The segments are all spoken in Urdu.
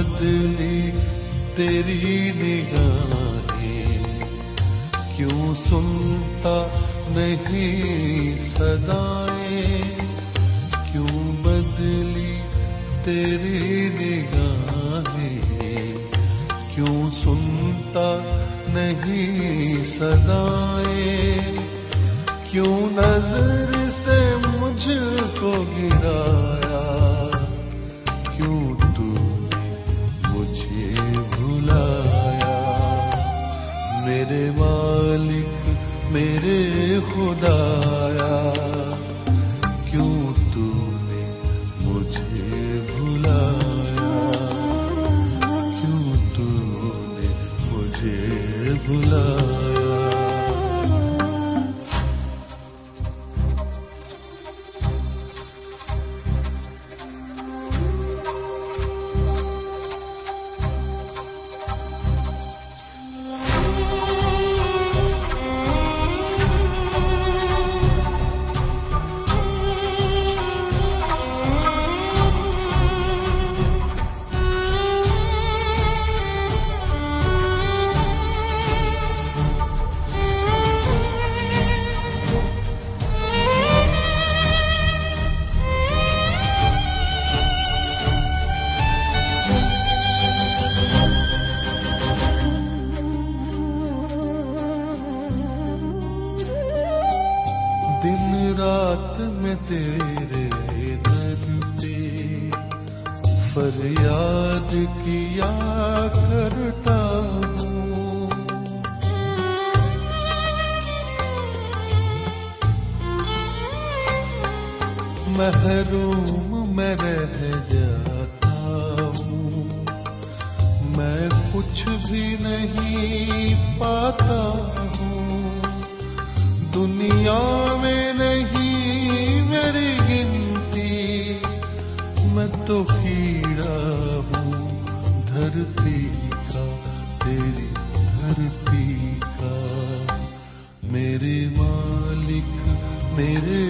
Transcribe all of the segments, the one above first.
بدلی تیری نگاہیں کیوں سنتا نہیں صدائیں؟ کیوں بدلی تیری نگاہیں؟ کیوں سنتا نہیں صدائیں؟ کیوں نظر سے مجھ کو گرایا محروم میں رہ جاتا ہوں۔ میں کچھ بھی نہیں پاتا ہوں۔ دنیا میں نہیں میری گنتی، میں تو کیڑا ہوں۔ دھرتی کا، تیری دھرتی کا۔ میرے مالک، میرے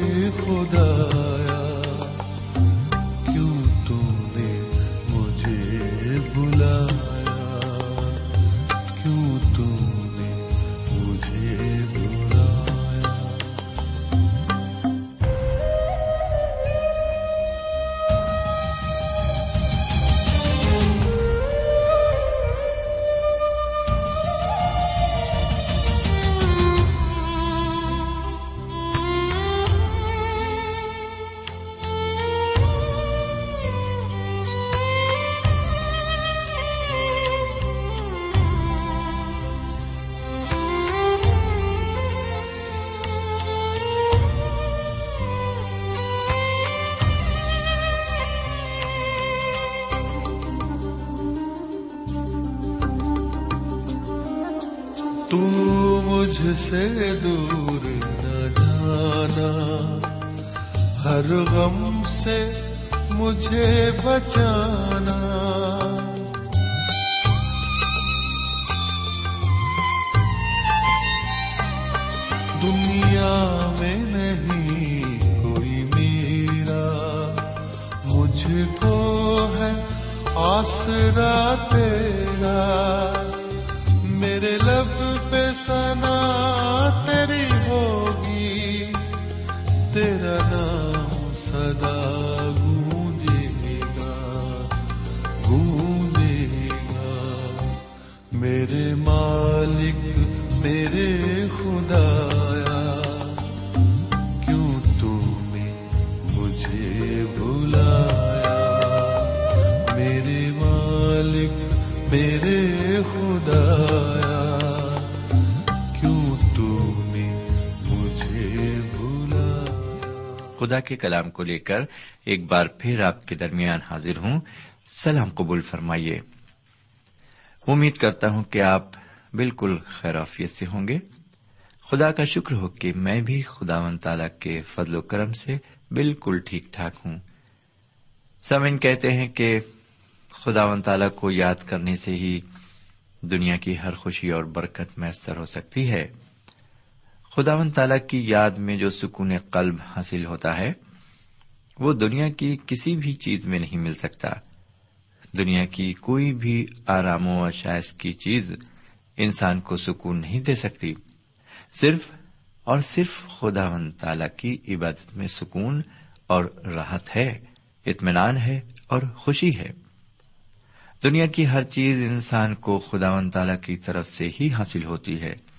سے دور نہ جانا۔ ہر غم سے مجھے بچانا۔ خدا کے کلام کو لے کر ایک بار پھر آپ کے درمیان حاضر ہوں۔ سلام قبول فرمائیے۔ امید کرتا ہوں کہ آپ بالکل خیرافیت سے ہوں گے۔ خدا کا شکر ہو کہ میں بھی خدا و تعالی کے فضل و کرم سے بالکل ٹھیک ٹھاک ہوں۔ سمن کہتے ہیں کہ خدا و تعالی کو یاد کرنے سے ہی دنیا کی ہر خوشی اور برکت میسر ہو سکتی ہے۔ خدا و تعالی کی یاد میں جو سکون قلب حاصل ہوتا ہے، وہ دنیا کی کسی بھی چیز میں نہیں مل سکتا۔ دنیا کی کوئی بھی آرام و اشائش کی چیز انسان کو سکون نہیں دے سکتی۔ صرف اور صرف خدا و تعالی کی عبادت میں سکون اور راحت ہے، اطمینان ہے اور خوشی ہے۔ دنیا کی ہر چیز انسان کو خدا و تعالی کی طرف سے ہی حاصل ہوتی ہے۔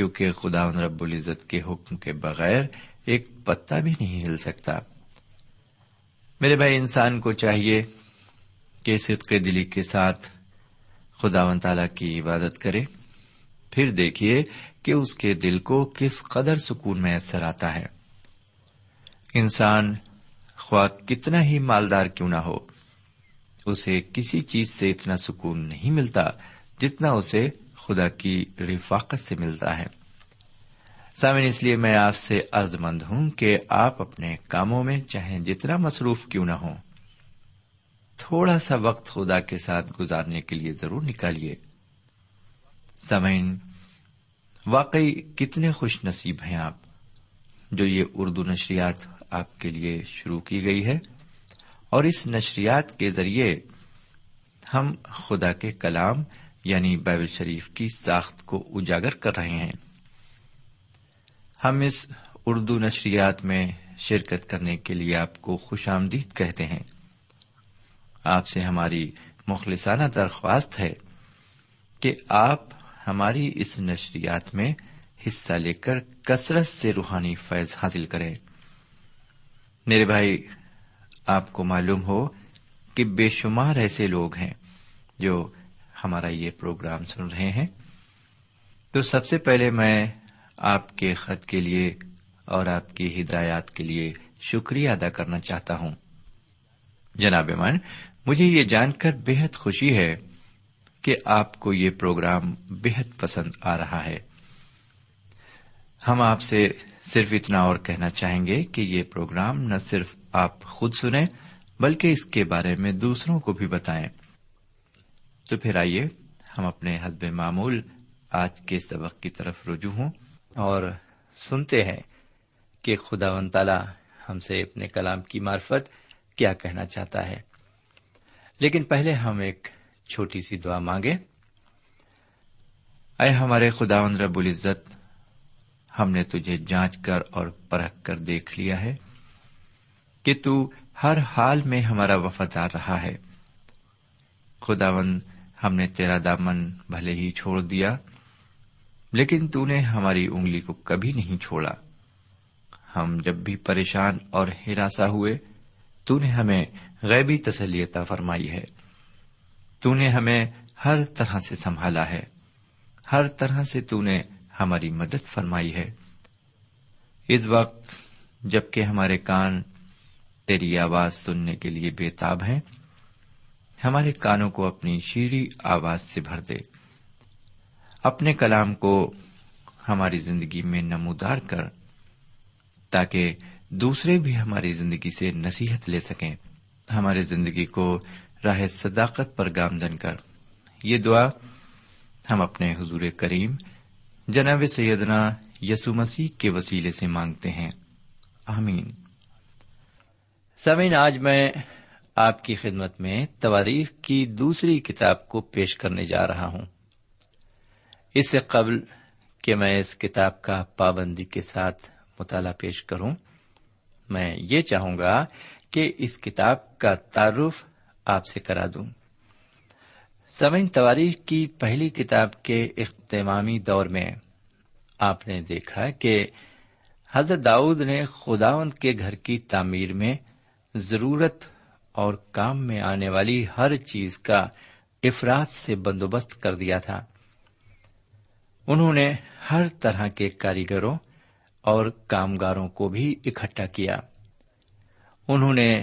کیونکہ خدا رب العزت کے حکم کے بغیر ایک پتا بھی نہیں ہل سکتا۔ میرے بھائی، انسان کو چاہیے کہ صدق دلی کے ساتھ خدا و تعالی کی عبادت کرے۔ پھر دیکھیے کہ اس کے دل کو کس قدر سکون میسر آتا ہے۔ انسان خواہ کتنا ہی مالدار کیوں نہ ہو، اسے کسی چیز سے اتنا سکون نہیں ملتا جتنا اسے خدا کی رفاقت سے ملتا ہے۔ سامن اس لیے میں آپ سے عرض مند ہوں کہ آپ اپنے کاموں میں چاہے جتنا مصروف کیوں نہ ہوں، تھوڑا سا وقت خدا کے ساتھ گزارنے کے لیے ضرور نکالیے۔ سمعین واقعی کتنے خوش نصیب ہیں آپ جو یہ اردو نشریات آپ کے لیے شروع کی گئی ہے۔ اور اس نشریات کے ذریعے ہم خدا کے کلام یعنی بائبل شریف کی ساخت کو اجاگر کر رہے ہیں۔ ہم اس اردو نشریات میں شرکت کرنے کے لیے آپ کو خوش آمدید کہتے ہیں۔ آپ سے ہماری مخلصانہ درخواست ہے کہ آپ ہماری اس نشریات میں حصہ لے کر کثرت سے روحانی فیض حاصل کریں۔ میرے بھائی، آپ کو معلوم ہو کہ بے شمار ایسے لوگ ہیں جو ہمارا یہ پروگرام سن رہے ہیں۔ تو سب سے پہلے میں آپ کے خط کے لیے اور آپ کی ہدایات کے لیے شکریہ ادا کرنا چاہتا ہوں۔ جناب من مجھے یہ جان کر بےحد خوشی ہے کہ آپ کو یہ پروگرام بےحد پسند آ رہا ہے۔ ہم آپ سے صرف اتنا اور کہنا چاہیں گے کہ یہ پروگرام نہ صرف آپ خود سنیں، بلکہ اس کے بارے میں دوسروں کو بھی بتائیں۔ تو پھر آئیے، ہم اپنے حسب معمول آج کے سبق کی طرف رجوع ہوں اور سنتے ہیں کہ خدا و تعالی ہم سے اپنے کلام کی معرفت کیا کہنا چاہتا ہے۔ لیکن پہلے ہم ایک چھوٹی سی دعا مانگے اے ہمارے خدا رب العزت، ہم نے تجھے جانچ کر اور پرکھ کر دیکھ لیا ہے کہ تو ہر حال میں ہمارا وفادار رہا ہے۔ خداون ہم نے تیرا دامن بھلے ہی چھوڑ دیا، لیکن تو نے ہماری انگلی کو کبھی نہیں چھوڑا۔ ہم جب بھی پریشان اور ہراساں ہوئے، تو نے ہمیں غیبی تسلیتا فرمائی ہے۔ تو نے ہمیں ہر طرح سے سنبھالا ہے۔ ہر طرح سے تو نے ہماری مدد فرمائی ہے۔ اس وقت جبکہ ہمارے کان تیری آواز سننے کے لیے بےتاب ہیں ہمارے کانوں کو اپنی شیریں آواز سے بھر دے۔ اپنے کلام کو ہماری زندگی میں نمودار کر، تاکہ دوسرے بھی ہماری زندگی سے نصیحت لے سکیں۔ ہماری زندگی کو راہ صداقت پر گامزن کر۔ یہ دعا ہم اپنے حضور کریم، جناب سیدنا یسو مسیح کے وسیلے سے مانگتے ہیں۔ آمین۔ سمین آج میں آپ کی خدمت میں تواریخ کی دوسری کتاب کو پیش کرنے جا رہا ہوں۔ اس سے قبل کہ میں اس کتاب کا پابندی کے ساتھ مطالعہ پیش کروں، میں یہ چاہوں گا کہ اس کتاب کا تعارف آپ سے کرا دوں۔ سمن تواریخ کی پہلی کتاب کے اختتامی دور میں آپ نے دیکھا کہ حضرت داؤد نے خداوند کے گھر کی تعمیر میں ضرورت اور کام میں آنے والی ہر چیز کا افراد سے بندوبست کر دیا تھا۔ انہوں نے ہر طرح کے کاریگروں اور کامگاروں کو بھی اکٹھا کیا۔ انہوں نے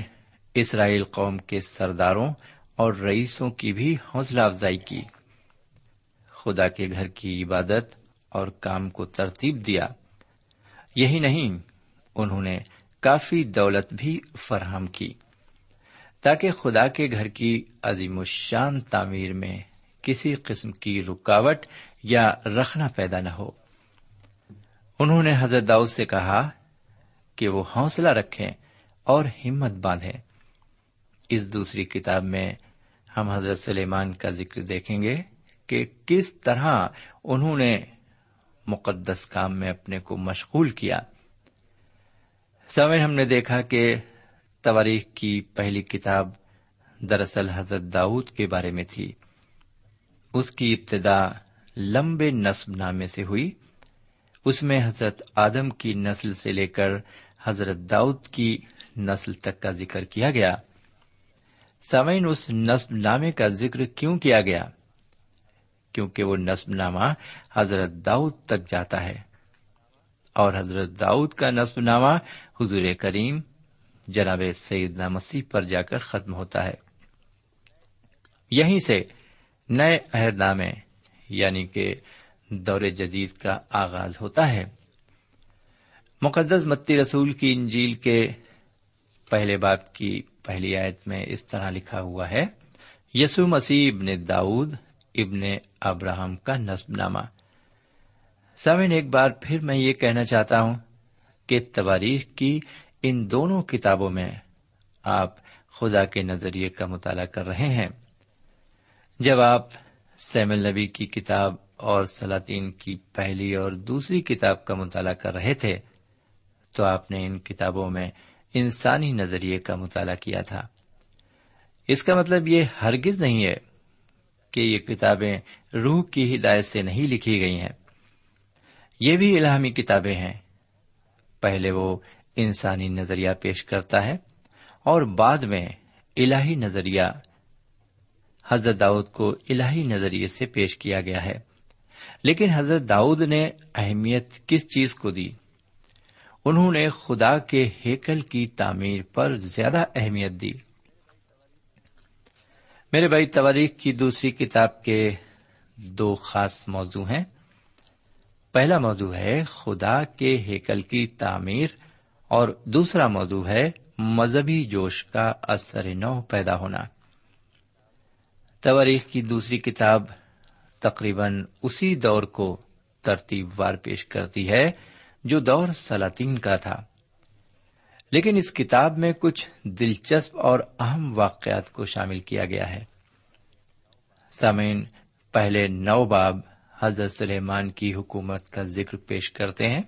اسرائیل قوم کے سرداروں اور رئیسوں کی بھی حوصلہ افزائی کی۔ خدا کے گھر کی عبادت اور کام کو ترتیب دیا۔ یہی نہیں، انہوں نے کافی دولت بھی فراہم کی۔ تاکہ خدا کے گھر کی عظیم الشان تعمیر میں کسی قسم کی رکاوٹ یا رکھنا پیدا نہ ہو۔ انہوں نے حضرت داؤد سے کہا کہ وہ حوصلہ رکھیں اور ہمت باندھیں۔ اس دوسری کتاب میں ہم حضرت سلیمان کا ذکر دیکھیں گے کہ کس طرح انہوں نے مقدس کام میں اپنے کو مشغول کیا۔ سمے ہم نے دیکھا کہ تواریخ کی پہلی کتاب دراصل حضرت داؤد کے بارے میں تھی۔ اس کی ابتدا لمبے نصب نامے سے ہوئی۔ اس میں حضرت آدم کی نسل سے لے کر حضرت داؤد کی نسل تک کا ذکر کیا گیا۔ سامعین، اس نصب نامے کا ذکر کیوں کیا گیا؟ کیونکہ وہ نصب نامہ حضرت داؤد تک جاتا ہے۔ اور حضرت داؤد کا نصب نامہ حضور کریم جناب سعید مسیح پر جا کر ختم ہوتا ہے۔ یہیں سے نئے عہد نامے یعنی کہ دور جدید کا آغاز ہوتا ہے۔ مقدس متی رسول کی انجیل کے پہلے باپ کی پہلی آیت میں اس طرح لکھا ہوا ہے یسو مسیح ابن داؤد ابن ابراہم کا نصب نامہ سمن ایک بار پھر میں یہ کہنا چاہتا ہوں کہ تباریخ کی ان دونوں کتابوں میں آپ خدا کے نظریے کا مطالعہ کر رہے ہیں۔ جب آپ سیمل نبی کی کتاب اور سلاطین کی پہلی اور دوسری کتاب کا مطالعہ کر رہے تھے، تو آپ نے ان کتابوں میں انسانی نظریے کا مطالعہ کیا تھا۔ اس کا مطلب یہ ہرگز نہیں ہے کہ یہ کتابیں روح کی ہدایت سے نہیں لکھی گئی ہیں۔ یہ بھی الہامی کتابیں ہیں۔ پہلے وہ انسانی نظریہ پیش کرتا ہے اور بعد میں الہی نظریہ حضرت داؤد کو الہی نظریے سے پیش کیا گیا ہے۔ لیکن حضرت داؤد نے اہمیت کس چیز کو دی؟ انہوں نے خدا کے ہیکل کی تعمیر پر زیادہ اہمیت دی۔ میرے بھائی، تواریخ کی دوسری کتاب کے دو خاص موضوع ہیں۔ پہلا موضوع ہے خدا کے ہیکل کی تعمیر اور دوسرا موضوع ہے مذہبی جوش کا اثر نو پیدا ہونا۔ تواریخ کی دوسری کتاب تقریباً اسی دور کو ترتیب وار پیش کرتی ہے جو دور سلاطین کا تھا۔ لیکن اس کتاب میں کچھ دلچسپ اور اہم واقعات کو شامل کیا گیا ہے۔ سامعین، پہلے نو باب حضرت سلیمان کی حکومت کا ذکر پیش کرتے ہیں۔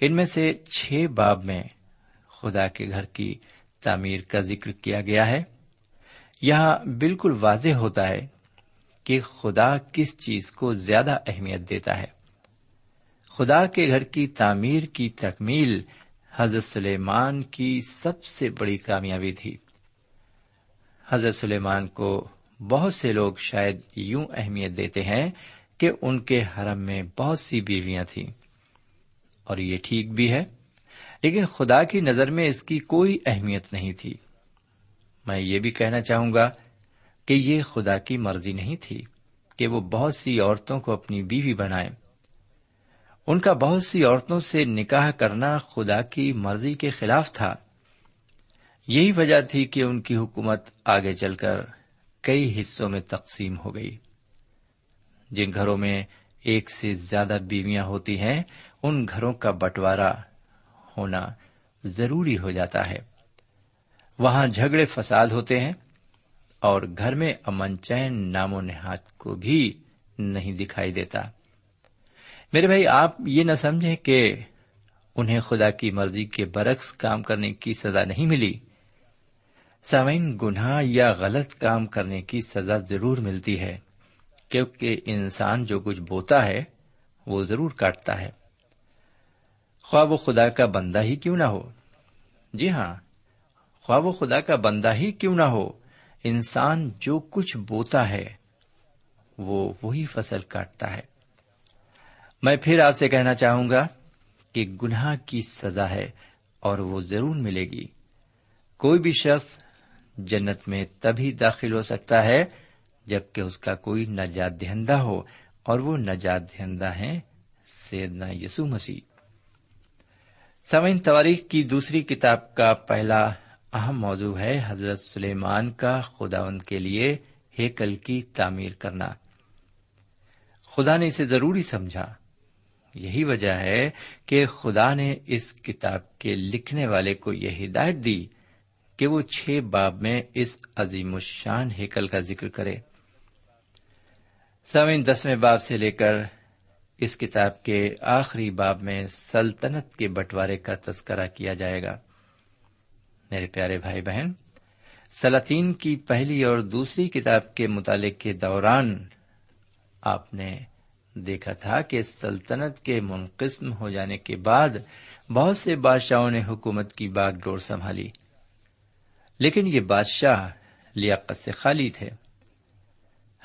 ان میں سے چھ باب میں خدا کے گھر کی تعمیر کا ذکر کیا گیا ہے۔ یہاں بالکل واضح ہوتا ہے کہ خدا کس چیز کو زیادہ اہمیت دیتا ہے۔ خدا کے گھر کی تعمیر کی تکمیل حضرت سلیمان کی سب سے بڑی کامیابی تھی۔ حضرت سلیمان کو بہت سے لوگ شاید یوں اہمیت دیتے ہیں کہ ان کے حرم میں بہت سی بیویاں تھیں۔ اور یہ ٹھیک بھی ہے، لیکن خدا کی نظر میں اس کی کوئی اہمیت نہیں تھی۔ میں یہ بھی کہنا چاہوں گا کہ یہ خدا کی مرضی نہیں تھی کہ وہ بہت سی عورتوں کو اپنی بیوی بنائے۔ ان کا بہت سی عورتوں سے نکاح کرنا خدا کی مرضی کے خلاف تھا۔ یہی وجہ تھی کہ ان کی حکومت آگے چل کر کئی حصوں میں تقسیم ہو گئی۔ جن گھروں میں ایک سے زیادہ بیویاں ہوتی ہیں ان گھروں کا بٹوارا ہونا ضروری ہو جاتا ہے۔ وہاں جھگڑے فساد ہوتے ہیں اور گھر میں امن چین نام و نہاد کو بھی نہیں دکھائی دیتا۔ میرے بھائی، آپ یہ نہ سمجھیں کہ انہیں خدا کی مرضی کے برعکس کام کرنے کی سزا نہیں ملی۔ سامعین، گناہ یا غلط کام کرنے کی سزا ضرور ملتی ہے، کیونکہ انسان جو کچھ بوتا ہے وہ ضرور کاٹتا ہے۔ خواب و خدا کا بندہ ہی کیوں نہ ہو۔ جی ہاں خواب و خدا کا بندہ ہی کیوں نہ ہو۔ انسان جو کچھ بوتا ہے، وہ وہی فصل کاٹتا ہے۔ میں پھر آپ سے کہنا چاہوں گا کہ گناہ کی سزا ہے اور وہ ضرور ملے گی۔ کوئی بھی شخص جنت میں تبھی داخل ہو سکتا ہے جبکہ اس کا کوئی نجات دہندہ ہو اور وہ نجات دہندہ ہیں سیدنا یسو مسیح۔ سمعین تواریخ کی دوسری کتاب کا پہلا اہم موضوع ہے حضرت سلیمان کا خداون کے لیے ہیکل کی تعمیر کرنا۔ خدا نے اسے ضروری سمجھا۔ یہی وجہ ہے کہ خدا نے اس کتاب کے لکھنے والے کو یہ ہدایت دی کہ وہ چھ باب میں اس عظیم الشان ہیکل کا ذکر کرے۔ سوئن دسویں باب سے لے کر اس کتاب کے آخری باب میں سلطنت کے بٹوارے کا تذکرہ کیا جائے گا۔ میرے پیارے بھائی بہن، سلاطین کی پہلی اور دوسری کتاب کے مطالعے کے دوران آپ نے دیکھا تھا کہ سلطنت کے منقسم ہو جانے کے بعد بہت سے بادشاہوں نے حکومت کی باغ ڈور سنبھالی۔ لیکن یہ بادشاہ لیاقت سے خالی تھے۔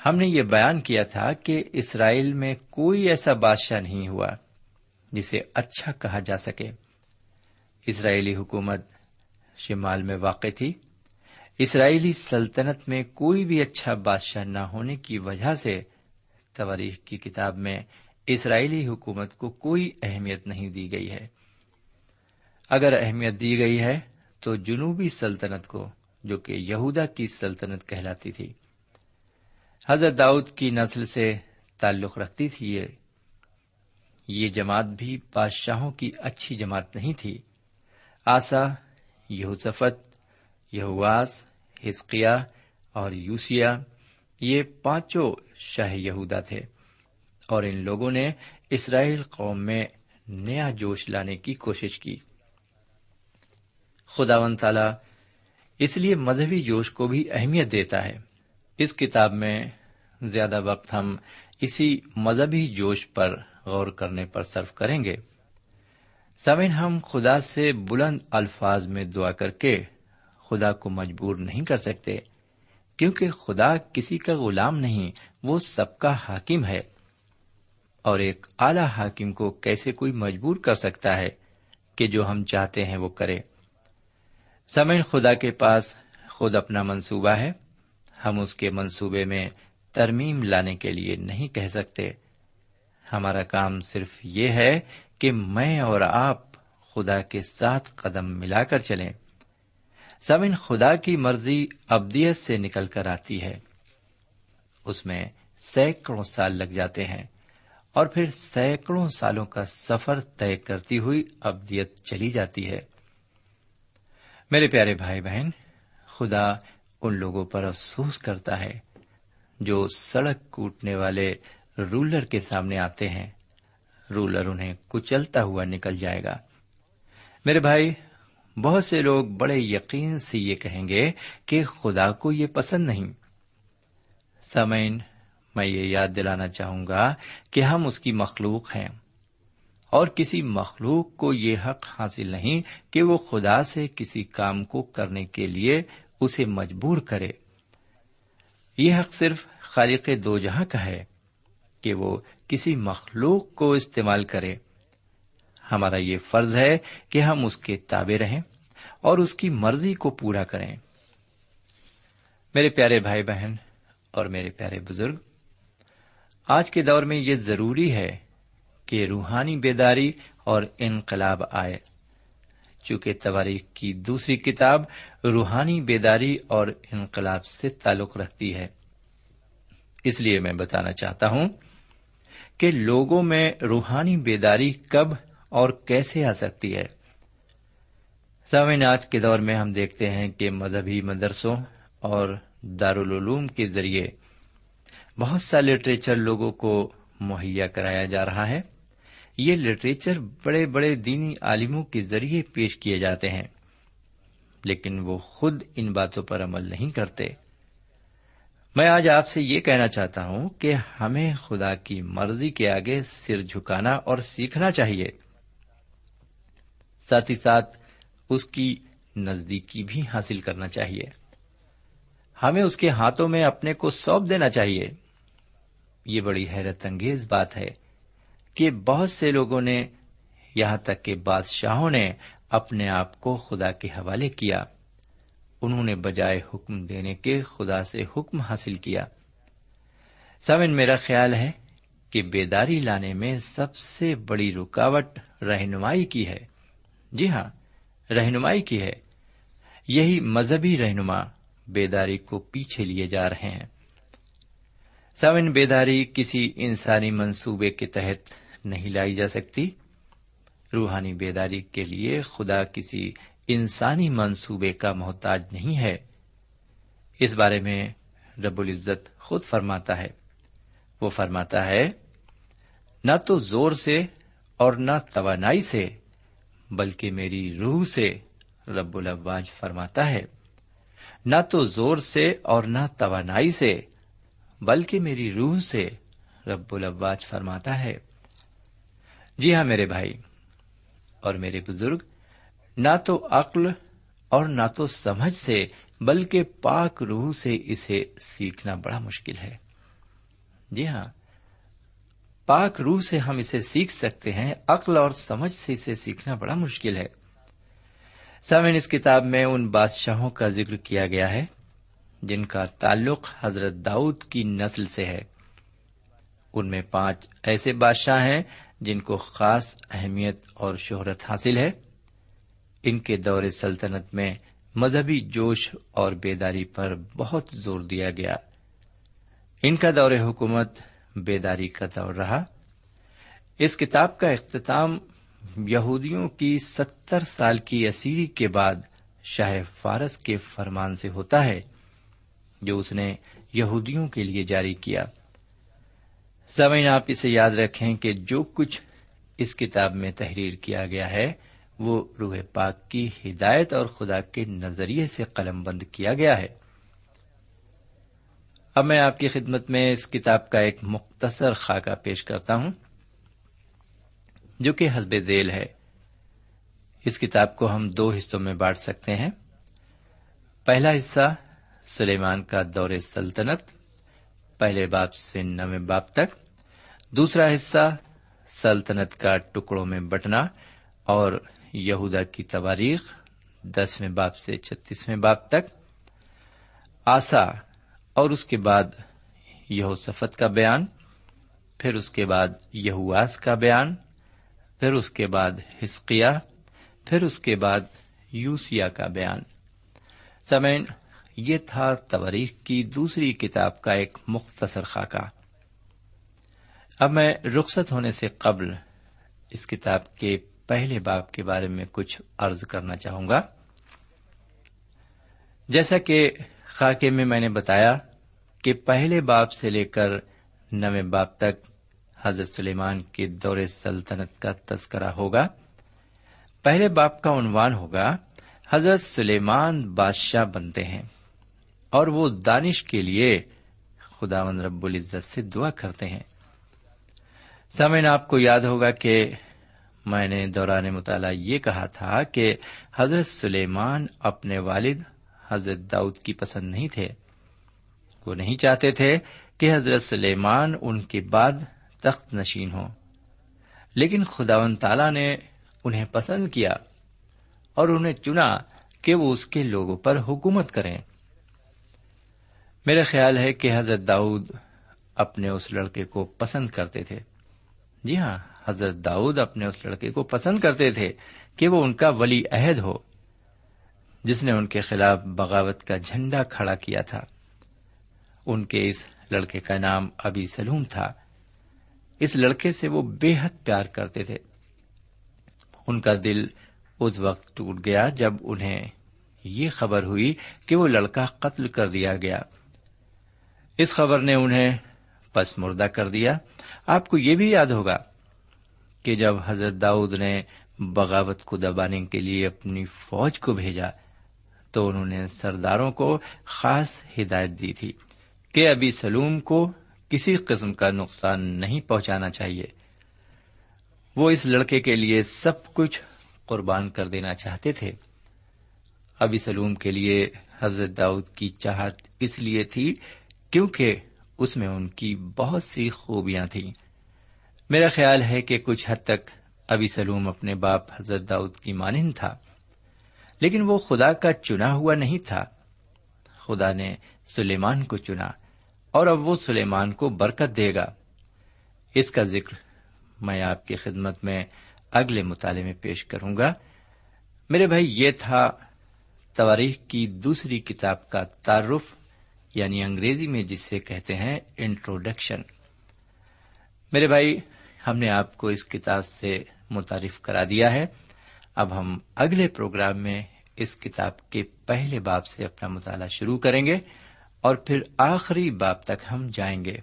ہم نے یہ بیان کیا تھا کہ اسرائیل میں کوئی ایسا بادشاہ نہیں ہوا جسے اچھا کہا جا سکے۔ اسرائیلی حکومت شمال میں واقع تھی۔ اسرائیلی سلطنت میں کوئی بھی اچھا بادشاہ نہ ہونے کی وجہ سے تواریخ کی کتاب میں اسرائیلی حکومت کو کوئی اہمیت نہیں دی گئی ہے۔ اگر اہمیت دی گئی ہے تو جنوبی سلطنت کو، جو کہ یہودا کی سلطنت کہلاتی تھی حضرت داؤد کی نسل سے تعلق رکھتی تھی یہ یہ جماعت بھی بادشاہوں کی اچھی جماعت نہیں تھی۔ آسا یہوسفت یہواس ہسکیا اور یوسیا یہ پانچوں شاہ یہودا تھے۔ اور ان لوگوں نے اسرائیل قوم میں نیا جوش لانے کی کوشش کی۔ خدا و تعالی اس لیے مذہبی جوش کو بھی اہمیت دیتا ہے۔ اس کتاب میں زیادہ وقت ہم اسی مذہبی جوش پر غور کرنے پر صرف کریں گے۔ سمن ہم خدا سے بلند الفاظ میں دعا کر کے خدا کو مجبور نہیں کر سکتے، کیونکہ خدا کسی کا غلام نہیں، وہ سب کا حاکم ہے۔ اور ایک اعلی حاکم کو کیسے کوئی مجبور کر سکتا ہے کہ جو ہم چاہتے ہیں وہ کرے؟ سمن خدا کے پاس خود اپنا منصوبہ ہے۔ ہم اس کے منصوبے میں ترمیم لانے کے لیے نہیں کہہ سکتے۔ ہمارا کام صرف یہ ہے کہ میں اور آپ خدا کے ساتھ قدم ملا کر چلیں۔ سمن خدا کی مرضی ابدیت سے نکل کر آتی ہے۔ اس میں سینکڑوں سال لگ جاتے ہیں اور پھر سینکڑوں سالوں کا سفر طے کرتی ہوئی ابدیت چلی جاتی ہے۔ میرے پیارے بھائی بہن، خدا ان لوگوں پر افسوس کرتا ہے جو سڑک کوٹنے والے رولر کے سامنے آتے ہیں۔ رولر انہیں کچلتا ہوا نکل جائے گا۔ میرے بھائی، بہت سے لوگ بڑے یقین سے یہ کہیں گے کہ خدا کو یہ پسند نہیں۔ سمین میں یہ یاد دلانا چاہوں گا کہ ہم اس کی مخلوق ہیں۔ اور کسی مخلوق کو یہ حق حاصل نہیں کہ وہ خدا سے کسی کام کو کرنے کے لیے اسے مجبور کرے۔ یہ حق صرف خالق دو جہاں کا ہے کہ وہ کسی مخلوق کو استعمال کرے۔ ہمارا یہ فرض ہے کہ ہم اس کے تابے رہیں اور اس کی مرضی کو پورا کریں۔ میرے پیارے بھائی بہن اور میرے پیارے بزرگ، آج کے دور میں یہ ضروری ہے کہ روحانی بیداری اور انقلاب آئے۔ چونکہ تواریخ کی دوسری کتاب روحانی بیداری اور انقلاب سے تعلق رکھتی ہے۔ اس لیے میں بتانا چاہتا ہوں کہ لوگوں میں روحانی بیداری کب اور کیسے آ سکتی ہے۔ سامعین، آج کے دور میں ہم دیکھتے ہیں کہ مذہبی مدرسوں اور دارالعلوم کے ذریعے بہت سا لٹریچر لوگوں کو مہیا کرایا جا رہا ہے۔ یہ لٹریچر بڑے بڑے دینی عالموں کے ذریعے پیش کیے جاتے ہیں۔ لیکن وہ خود ان باتوں پر عمل نہیں کرتے۔ میں آج آپ سے یہ کہنا چاہتا ہوں کہ ہمیں خدا کی مرضی کے آگے سر جھکانا اور سیکھنا چاہیے۔ ساتھ ہی ساتھ اس کی نزدیکی بھی حاصل کرنا چاہیے۔ ہمیں اس کے ہاتھوں میں اپنے کو سونپ دینا چاہیے۔ یہ بڑی حیرت انگیز بات ہے۔ کہ بہت سے لوگوں نے یہاں تک کہ بادشاہوں نے اپنے آپ کو خدا کے حوالے کیا۔ انہوں نے بجائے حکم دینے کے خدا سے حکم حاصل کیا۔ سمن میرا خیال ہے کہ بیداری لانے میں سب سے بڑی رکاوٹ رہنمائی کی ہے۔ جی ہاں رہنمائی کی ہے۔ یہی مذہبی رہنما بیداری کو پیچھے لیے جا رہے ہیں۔ سمن بیداری کسی انسانی منصوبے کے تحت نہیں لائی جا سکتی۔ روحانی بیداری کے لیے خدا کسی انسانی منصوبے کا محتاج نہیں ہے۔ اس بارے میں رب العزت خود فرماتا ہے۔ وہ فرماتا ہے، نہ تو زور سے اور نہ توانائی سے، بلکہ میری روح سے رب الواج فرماتا ہے۔ نہ تو زور سے اور نہ توانائی سے، بلکہ میری روح سے رب الواج فرماتا ہے۔ جی ہاں میرے بھائی اور میرے بزرگ، نہ تو عقل اور نہ تو سمجھ سے، بلکہ پاک روح سے اسے سیکھنا بڑا مشکل ہے۔ جی ہاں پاک روح سے ہم اسے سیکھ سکتے ہیں، عقل اور سمجھ سے اسے سیکھنا بڑا مشکل ہے۔ سامن اس کتاب میں ان بادشاہوں کا ذکر کیا گیا ہے، جن کا تعلق حضرت داؤد کی نسل سے ہے۔ ان میں پانچ ایسے بادشاہ ہیں جن کو خاص اہمیت اور شہرت حاصل ہے، ان کے دور سلطنت میں مذہبی جوش اور بیداری پر بہت زور دیا گیا۔ ان کا دور حکومت بیداری کا دور رہا۔ اس کتاب کا اختتام یہودیوں کی ستر سال کی اسیری کے بعد شاہ فارس کے فرمان سے ہوتا ہے، جو اس نے یہودیوں کے لیے جاری کیا۔ زمین آپ اسے یاد رکھیں کہ جو کچھ اس کتاب میں تحریر کیا گیا ہے، وہ روح پاک کی ہدایت اور خدا کے نظریے سے قلم بند کیا گیا ہے۔ اب میں آپ کی خدمت میں اس کتاب کا ایک مختصر خاکہ پیش کرتا ہوں، جو کہ حسب ذیل ہے۔ اس کتاب کو ہم دو حصوں میں بانٹ سکتے ہیں۔ پہلا حصہ سلیمان کا دور سلطنت، پہلے باپ سے نویں باپ تک۔ دوسرا حصہ سلطنت کا ٹکڑوں میں بٹنا اور یہودا کی تواریخ، دسویں باپ سے چھتیسویں باپ تک۔ آسا اور اس کے بعد یہ سفت کا بیان، پھر اس کے بعد یہواس کا بیان، پھر اس کے بعد ہسکیا پھر اس کے بعد یوسیا کا بیان۔ سمین یہ تھا تواریخ کی دوسری کتاب کا ایک مختصر خاکہ۔ اب میں رخصت ہونے سے قبل اس کتاب کے پہلے باپ کے بارے میں کچھ عرض کرنا چاہوں گا۔ جیسا کہ خاکے میں میں نے بتایا کہ پہلے باپ سے لے کر نویں باپ تک حضرت سلیمان کے دور سلطنت کا تذکرہ ہوگا۔ پہلے باپ کا عنوان ہوگا، حضرت سلیمان بادشاہ بنتے ہیں اور وہ دانش کے لیے خدا رب العزت سے دعا کرتے ہیں۔ سمین آپ کو یاد ہوگا کہ میں نے دوران مطالعہ یہ کہا تھا کہ حضرت سلیمان اپنے والد حضرت داؤد کی پسند نہیں تھے۔ وہ نہیں چاہتے تھے کہ حضرت سلیمان ان کے بعد تخت نشین ہو لیکن خدا تعالی نے انہیں پسند کیا اور انہیں چنا کہ وہ اس کے لوگوں پر حکومت کریں۔ میرا خیال ہے کہ حضرت داؤد اپنے اس لڑکے کو پسند کرتے تھے۔ جی ہاں حضرت داؤد اپنے اس لڑکے کو پسند کرتے تھے کہ وہ ان کا ولی عہد ہو، جس نے ان کے خلاف بغاوت کا جھنڈا کھڑا کیا تھا۔ ان کے اس لڑکے کا نام ابھی سلوم تھا۔ اس لڑکے سے وہ بے حد پیار کرتے تھے۔ ان کا دل اس وقت ٹوٹ گیا جب انہیں یہ خبر ہوئی کہ وہ لڑکا قتل کر دیا گیا۔ اس خبر نے انہیں پس مردہ کر دیا۔ آپ کو یہ بھی یاد ہوگا کہ جب حضرت داؤد نے بغاوت کو دبانے کے لیے اپنی فوج کو بھیجا، تو انہوں نے سرداروں کو خاص ہدایت دی تھی کہ ابھی سلوم کو کسی قسم کا نقصان نہیں پہنچانا چاہیے۔ وہ اس لڑکے کے لیے سب کچھ قربان کر دینا چاہتے تھے۔ ابھی سلوم کے لیے حضرت داؤد کی چاہت اس لیے تھی کیونکہ اس میں ان کی بہت سی خوبیاں تھیں۔ میرا خیال ہے کہ کچھ حد تک ابھی سلوم اپنے باپ حضرت داؤد کی مانند تھا، لیکن وہ خدا کا چنا ہوا نہیں تھا۔ خدا نے سلیمان کو چنا اور اب وہ سلیمان کو برکت دے گا۔ اس کا ذکر میں آپ کی خدمت میں اگلے مطالعے میں پیش کروں گا۔ میرے بھائی، یہ تھا تواریخ کی دوسری کتاب کا تعارف۔ یعنی انگریزی میں جسے کہتے ہیں انٹروڈکشن میرے بھائی، ہم نے آپ کو اس کتاب سے متعارف کرا دیا ہے۔ اب ہم اگلے پروگرام میں اس کتاب کے پہلے باب سے اپنا مطالعہ شروع کریں گے اور پھر آخری باب تک ہم جائیں گے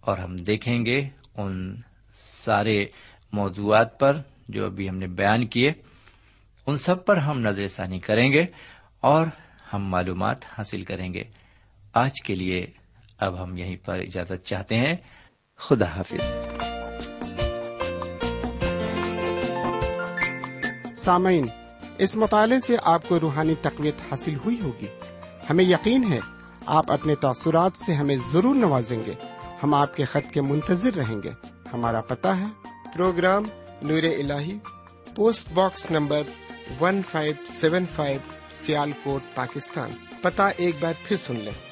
اور ہم دیکھیں گے ان سارے موضوعات پر جو ابھی ہم نے بیان کیے۔ ان سب پر ہم نظر ثانی کریں گے اور ہم معلومات حاصل کریں گے۔ آج کے لیے اب ہم یہیں پر اجازت چاہتے ہیں۔ خدا حافظ۔ سامعین، اس مطالعے سے آپ کو روحانی تقویت حاصل ہوئی ہوگی۔ ہمیں یقین ہے، آپ اپنے تاثرات سے ہمیں ضرور نوازیں گے۔ ہم آپ کے خط کے منتظر رہیں گے۔ ہمارا پتا ہے۔ پروگرام نور ال post box number one five seven five Sialkot, Pakistan. پتا ایک بار پھر سن لیں۔